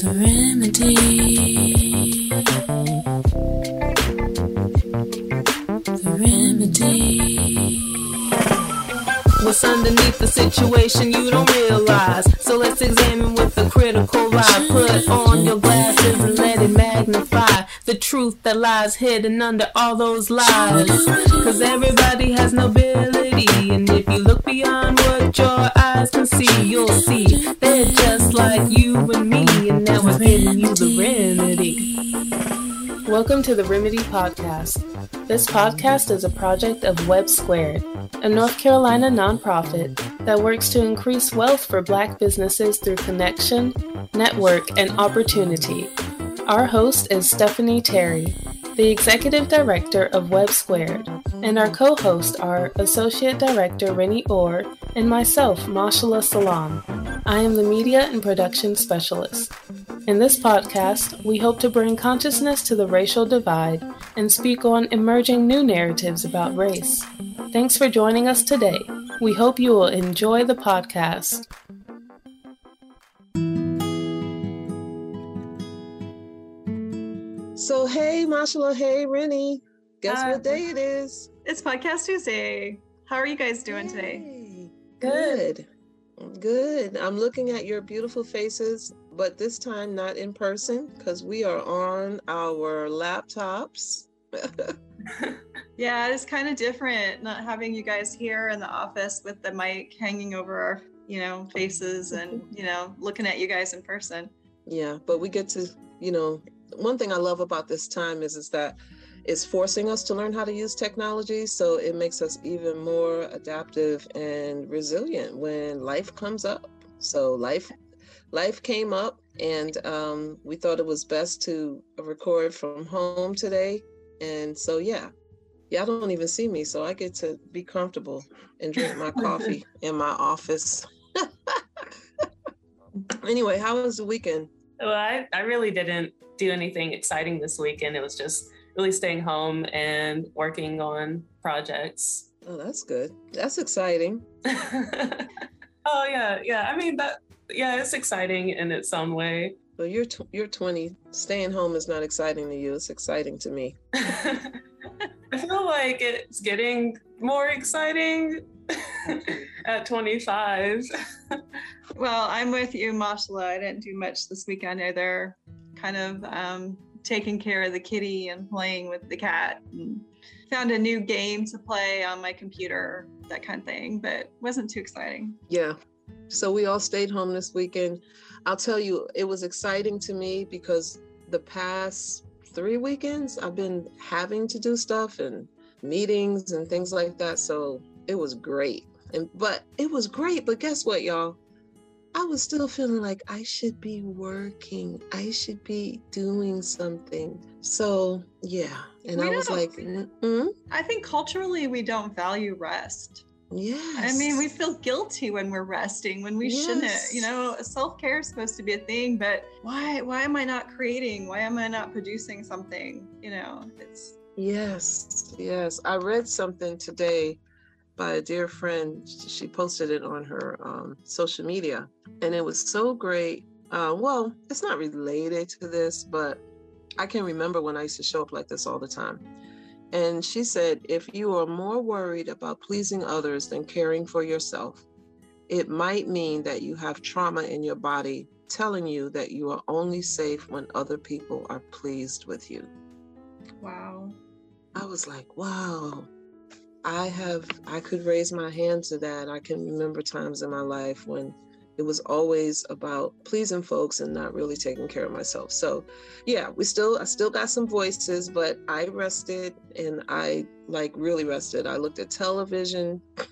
The remedy. The remedy. What's underneath the situation you don't realize? So let's examine with a critical eye. Put on your glasses and let it magnify the truth that lies hidden under all those lies. Cause everybody has nobility, and if you look beyond what your eyes can see, you'll see they're just like you and me, and now we're giving you the remedy. Welcome to the Remedy Podcast. This podcast is a project of WEBB Squared, a North Carolina nonprofit that works to increase wealth for Black businesses through connection, network, and opportunity. Our host is Stephanie Terry, the Executive Director of WEBB Squared, and our co hosts are Associate Director Rinnie Orr and myself, Mashallah Salaam. I am the Media and Production Specialist. In this podcast, we hope to bring consciousness to the racial divide and speak on emerging new narratives about race. Thanks for joining us today. We hope you will enjoy the podcast. So hey, Rinnie. Guess Hi. what um, day it is? It's Podcast Tuesday. How are you guys doing today? Good. Good. I'm looking at your beautiful faces, but this time not in person because we are on our laptops. Yeah, it's kind of different not having you guys here in the office with the mic hanging over our, you know, faces and, you know, looking at you guys in person. yeah, but we get to, you know, one thing I love about this time is is that it's forcing us to learn how to use technology, so it makes us even more adaptive and resilient when life comes up. So life life came up and um, we thought it was best to record from home today. And so yeah. Y'all don't even see me, so I get to be comfortable and drink my coffee in my office. anyway, how was the weekend? Well, I, I really didn't do anything exciting this weekend. It was just really staying home and working on projects. Oh, that's good. That's exciting. oh yeah, yeah. I mean that yeah, it's exciting in its own way. Well, you're tw- you're 20. Staying home is not exciting to you. It's exciting to me. I feel like it's getting more exciting at 25. Well, I'm with you, Mashallah. I didn't do much this weekend either. Kind of um, taking care of the kitty and playing with the cat. And found a new game to play on my computer, that kind of thing, but wasn't too exciting. Yeah. So we all stayed home this weekend. I'll tell you, it was exciting to me because the past three weekends I've been having to do stuff and meetings and things like that. So it was great. And but it was great. But guess what, y'all? I was still feeling like I should be working. I should be doing something. So yeah. And We I was like, mm I think culturally we don't value rest. yes. I mean, we feel guilty when we're resting when we shouldn't. You know, self care is supposed to be a thing, but why? Why am I not creating? Why am I not producing something? You know, it's Yes, yes. I read something today by a dear friend. She posted it on her um, social media, and it was so great. Uh, well, it's not related to this, but I can remember when I used to show up like this all the time. And she said, if you are more worried about pleasing others than caring for yourself, it might mean that you have trauma in your body telling you that you are only safe when other people are pleased with you. wow. I was like, wow, I have, I could raise my hand to that. I can remember times in my life when it was always about pleasing folks and not really taking care of myself. So, yeah, we still, I still got some voices, but I rested and I like really rested. I looked at television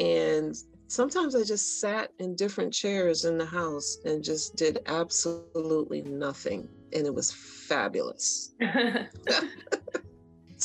and sometimes I just sat in different chairs in the house and just did absolutely nothing. And it was fabulous.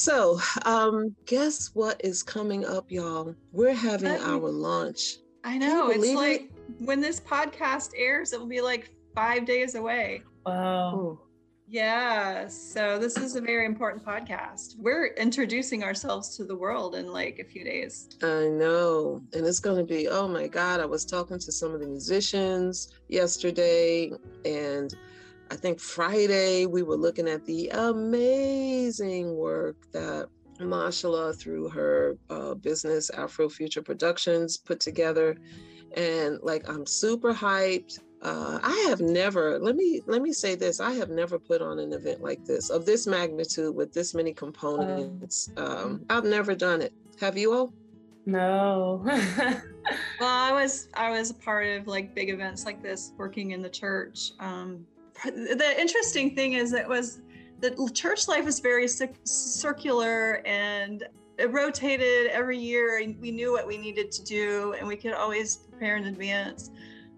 So, um, guess what is coming up, y'all? We're having Let me- our launch. I know. It's believe it? like when this podcast airs, it will be like five days away. wow. Oh, Yeah, so this is a very important podcast. We're introducing ourselves to the world in like a few days. I know. And it's going to be, oh my God. I was talking to some of the musicians yesterday, and I think Friday we were looking at the amazing work that Mashallah through her uh, business Afro Future Productions put together. And like, I'm super hyped uh, I have never let me let me say this I have never put on an event like this of this magnitude with this many components. Um, um I've never done it. Have you all? No. well, I was I was a part of like big events like this working in the church. Um, the interesting thing is it was the church life is very circular and it rotated every year and we knew what we needed to do and we could always prepare in advance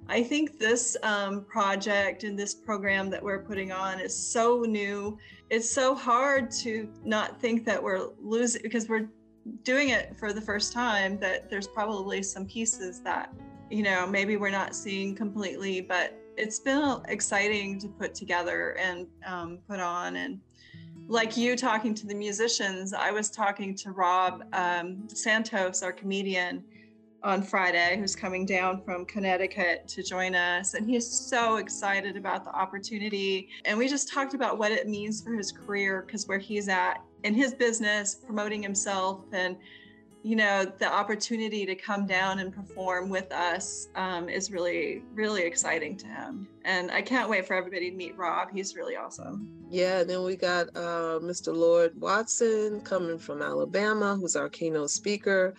I think this um, project and this program that we're putting on is so new. It's so hard to not think that we're losing because we're doing it for the first time, that there's probably some pieces that, you know, maybe we're not seeing completely, but it's been exciting to put together and um, put on. And like you talking to the musicians, I was talking to Rob um, Santos, our comedian on Friday who's coming down from Connecticut to join us. And he's so excited about the opportunity. And we just talked about what it means for his career because where he's at in his business, promoting himself and you know the opportunity to come down and perform with us um, is really really exciting to him. And i can't wait for everybody to meet rob. He's really awesome. Yeah then we got uh, mr lord watson coming from alabama who's our keynote speaker.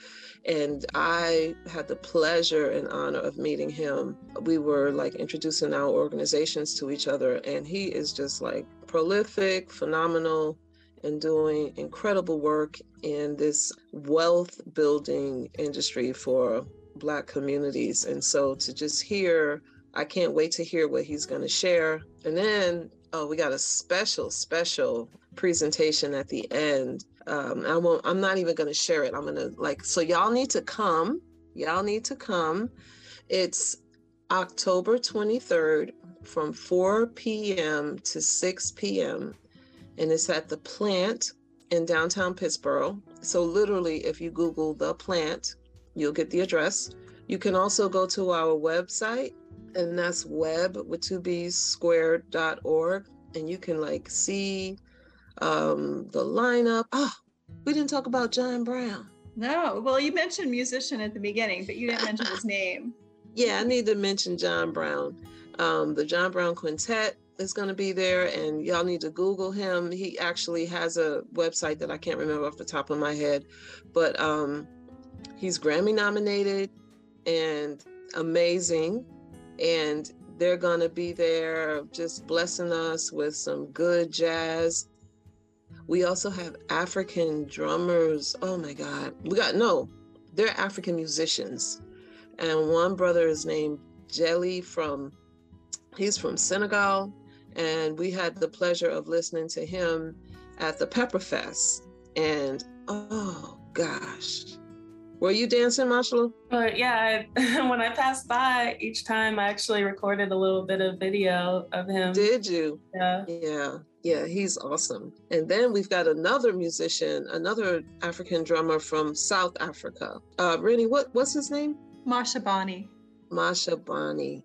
And i had the pleasure and honor of meeting him. We were like introducing our organizations to each other and he is just like prolific phenomenal and doing incredible work in this wealth building industry for Black communities. And so to just hear, I can't wait to hear what he's going to share. And then, oh, we got a special, special presentation at the end. Um, I won't, I'm not even going to share it. I'm going to like, so y'all need to come. Y'all need to come. It's October 23rd from 4 p.m. to 6 p.m and it's at the plant in downtown Pittsboro. So, literally, if you Google the plant, you'll get the address. You can also go to our website, and that's web with two B's squared.org, and you can like see um, the lineup. Oh, we didn't talk about John Brown. No, well, you mentioned musician at the beginning, but you didn't mention his name. Yeah, I need to mention John Brown. Um, the John Brown Quintet is going to be there and y'all need to google him. He actually has a website that i can't remember off the top of my head but um he's grammy nominated and amazing and they're going to be there just blessing us with some good jazz. We also have african drummers. Oh my god. We got no they're african musicians. And one brother is named jelly from he's from senegal and we had the pleasure of listening to him at the Pepperfest. And oh gosh, were you dancing, Marshall? But yeah, I, when I passed by each time, I actually recorded a little bit of video of him. Did you? Yeah. Yeah. Yeah, he's awesome. And then we've got another musician, another African drummer from South Africa. Uh, Rinnie, what what's his name? Mashabani. Masha Bani.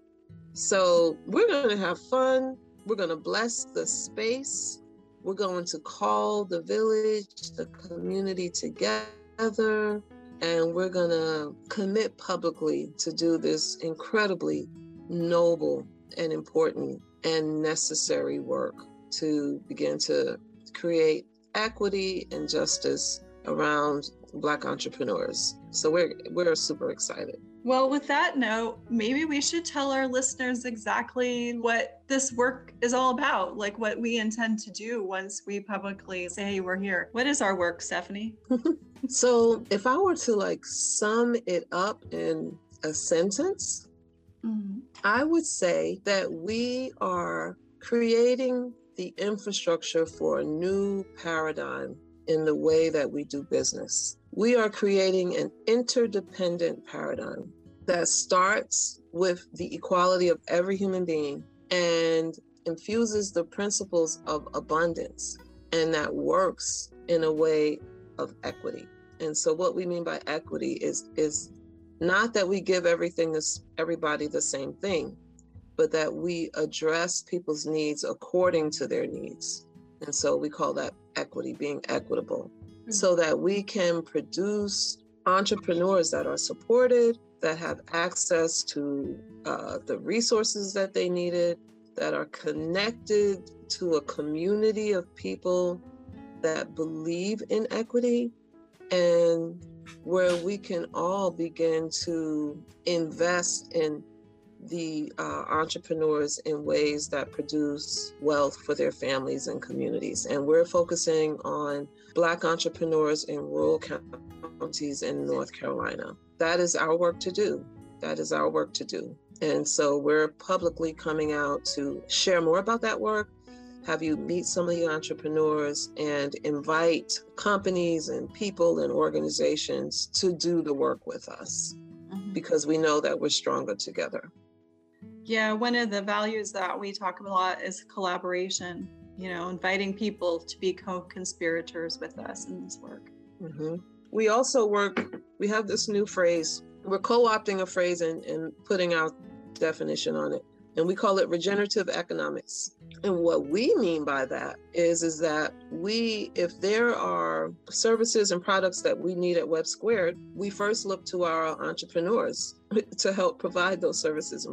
So we're gonna have fun. We're going to bless the space. We're going to call the village, the community together, and we're going to commit publicly to do this incredibly noble and important and necessary work to begin to create equity and justice around Black entrepreneurs. So we're we're super excited. Well, with that note, maybe we should tell our listeners exactly what this work is all about, like what we intend to do once we publicly say, hey, we're here. What is our work, Stephanie? so, if I were to like sum it up in a sentence, mm-hmm. I would say that we are creating the infrastructure for a new paradigm in the way that we do business. We are creating an interdependent paradigm that starts with the equality of every human being and infuses the principles of abundance and that works in a way of equity. And so what we mean by equity is is not that we give everything this everybody the same thing, but that we address people's needs according to their needs. And so we call that equity, being equitable, mm-hmm. so that we can produce entrepreneurs that are supported, that have access to uh, the resources that they needed, that are connected to a community of people that believe in equity, and where we can all begin to invest in the uh, entrepreneurs in ways that produce wealth for their families and communities. And we're focusing on Black entrepreneurs in rural counties in North Carolina. That is our work to do. That is our work to do. And so we're publicly coming out to share more about that work, have you meet some of the entrepreneurs and invite companies and people and organizations to do the work with us mm-hmm. because we know that we're stronger together. Yeah, one of the values that we talk about a lot is collaboration, you know, inviting people to be co conspirators with us in this work. Mm-hmm. We also work, we have this new phrase, we're co opting a phrase and, and putting our definition on it, and we call it regenerative economics. And what we mean by that is, is that we, if there are services and products that we need at WEBB Squared, we first look to our entrepreneurs to help provide those services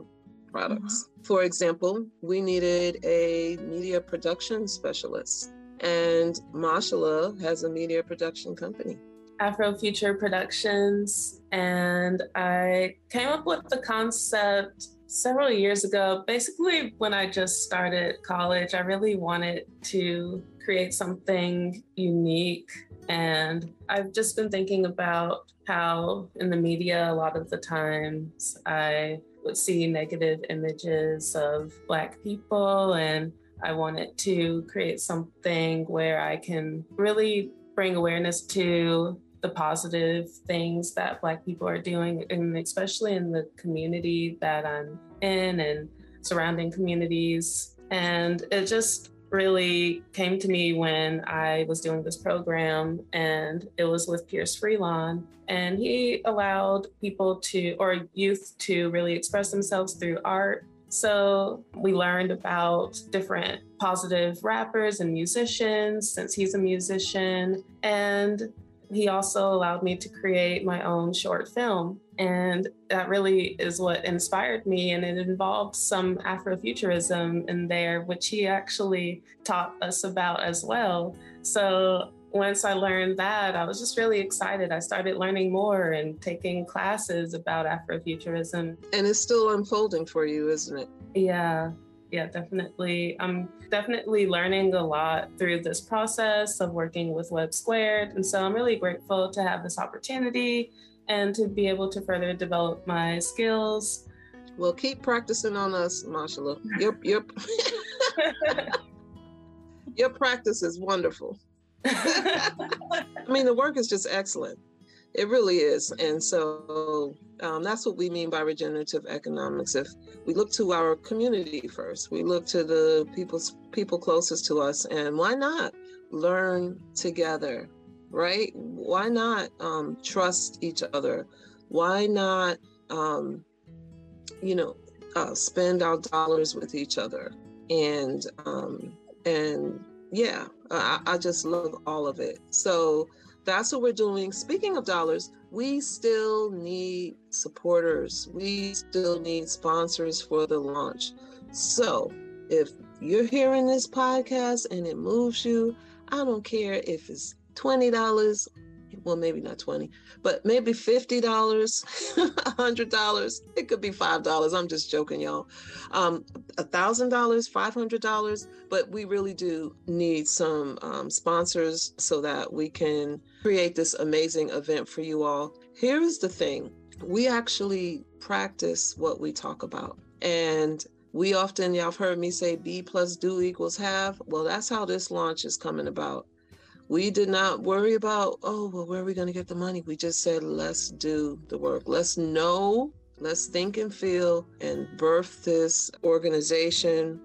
products. Mm-hmm. For example, we needed a media production specialist, and Mashallah has a media production company. Afro Future Productions, and I came up with the concept several years ago. Basically, when I just started college, I really wanted to create something unique. And I've just been thinking about how in the media, a lot of the times, I would see negative images of Black people. And I wanted to create something where I can really bring awareness to the positive things that Black people are doing, and especially in the community that I'm in and surrounding communities. And it just really came to me when I was doing this program, and it was with Pierce Freelon. And he allowed people to, or youth to really express themselves through art. So we learned about different positive rappers and musicians since he's a musician. And he also allowed me to create my own short film. And that really is what inspired me. And it involved some Afrofuturism in there, which he actually taught us about as well. So once I learned that, I was just really excited. I started learning more and taking classes about Afrofuturism. And it's still unfolding for you, isn't it? Yeah yeah, definitely. I'm definitely learning a lot through this process of working with WEBB Squared. And so I'm really grateful to have this opportunity and to be able to further develop my skills. Well, keep practicing on us, Mashallah. Your, your, your practice is wonderful. I mean, the work is just excellent. It really is. And so um, that's what we mean by regenerative economics. If we look to our community first, we look to the people people closest to us, and why not learn together, right? Why not um, trust each other? Why not, um, you know, uh, spend our dollars with each other? And um, and yeah, I, I just love all of it. So that's what we're doing. Speaking of dollars, we still need supporters. We still need sponsors for the launch. So if you're hearing this podcast and it moves you, I don't care if it's $20 well, maybe not 20, but maybe $50, $100. It could be $5. I'm just joking, y'all. Um, $1,000, $500. But we really do need some um, sponsors so that we can create this amazing event for you all. Here's the thing we actually practice what we talk about. And we often, y'all have heard me say B plus do equals have. Well, that's how this launch is coming about we did not worry about, oh, well, where are we going to get the money? We just said, let's do the work. Let's know, let's think and feel and birth this organization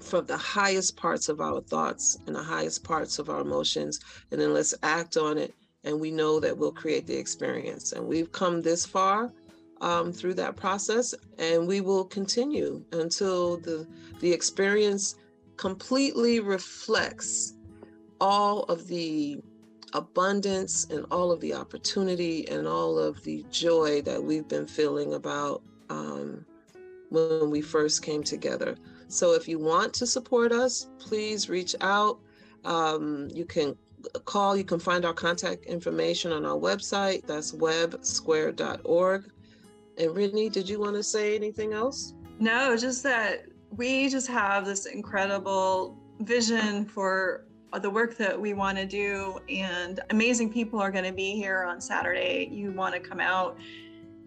from the highest parts of our thoughts and the highest parts of our emotions, and then let's act on it. And we know that we'll create the experience. And we've come this far um, through that process, and we will continue until the the experience completely reflects all of the abundance and all of the opportunity and all of the joy that we've been feeling about um, when we first came together. So if you want to support us, please reach out. Um, you can call, you can find our contact information on our website. That's webbsquared.org. And Brittany, did you want to say anything else? No, just that we just have this incredible vision for Uh, the work that we want to do and amazing people are going to be here on saturday. You want to come out.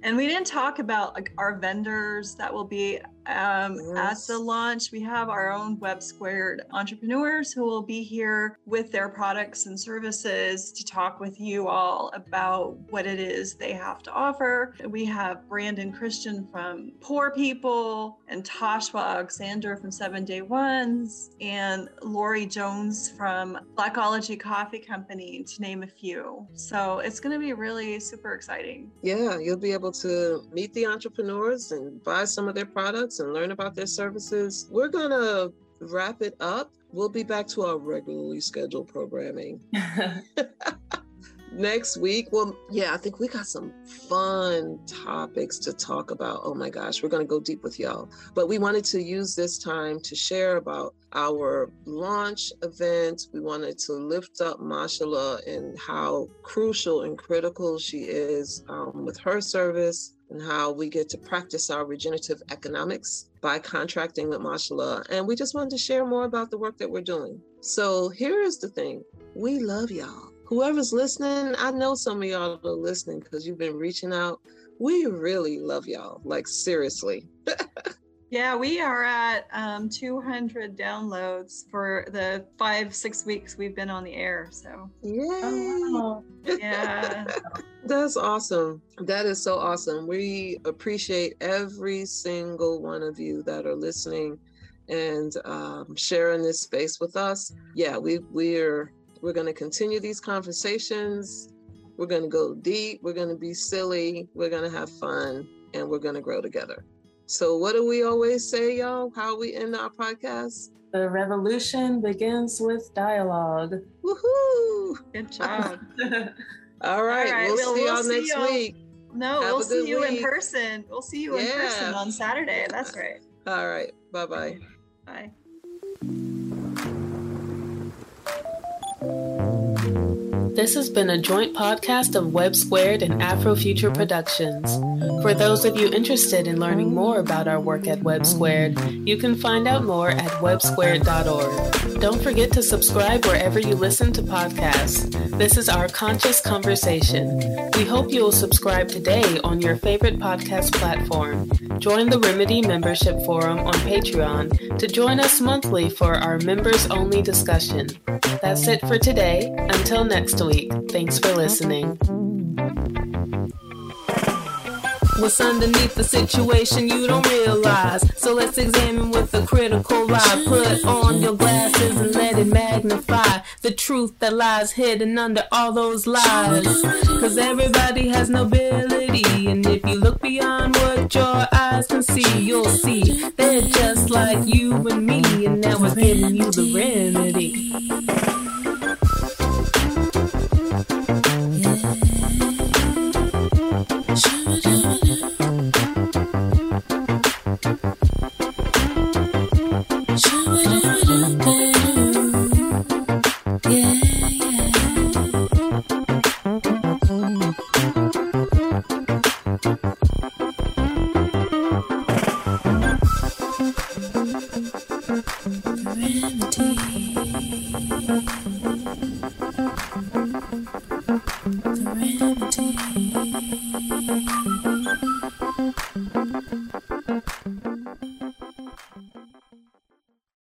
And we didn't talk about like our vendors that will be um, yes. at the launch. We have our own WEBB Squared entrepreneurs who will be here with their products and services to talk with you all about what it is they have to offer. We have Brandon Christian from Poor People and Toshwa Alexander from Seven Day Ones and Lori Jones from Blackology Coffee Company, to name a few. So it's going to be really super exciting. Yeah, you'll be able to meet the entrepreneurs and buy some of their products and learn about their services. We're going to wrap it up. We'll be back to our regularly scheduled programming. next week. Well, yeah, I think we got some fun topics to talk about. Oh my gosh, we're going to go deep with y'all. But we wanted to use this time to share about our launch event. We wanted to lift up Mashallah and how crucial and critical she is um, with her service and how we get to practice our regenerative economics by contracting with Mashallah. And we just wanted to share more about the work that we're doing. So here is the thing we love y'all whoever's listening, I know some of y'all are listening because you've been reaching out. We really love y'all, like seriously. yeah, we are at um, 200 downloads for the five, six weeks we've been on the air. So, Yay. Oh, yeah. That's awesome. That is so awesome. We appreciate every single one of you that are listening and um, sharing this space with us. Yeah, we we're we're going to continue these conversations. We're going to go deep. We're going to be silly. We're going to have fun and we're going to grow together. So, what do we always say, y'all? How we end our podcast? The revolution begins with dialogue. Woohoo! Good job. All right. All right. We'll, we'll see y'all next y'all. week. No, have we'll see you week. in person. We'll see you in person on Saturday. That's right. All right. Bye-bye. Bye. This has been a joint podcast of WEBB Squared and Afro Future Productions. For those of you interested in learning more about our work at WEBB Squared, you can find out more at webbsquared.org. Don't forget to subscribe wherever you listen to podcasts. This is our conscious conversation. We hope you will subscribe today on your favorite podcast platform. Join the Remedy Membership Forum on Patreon to join us monthly for our members only discussion. That's it for today. Until next week, thanks for listening. What's underneath the situation you don't realize. So let's examine with a critical eye. Put on your glasses and let it magnify the truth that lies hidden under all those lies. Cause everybody has nobility. And if you look beyond what your eyes can see, you'll see they're just like you and me. And now we're giving you. The remedy.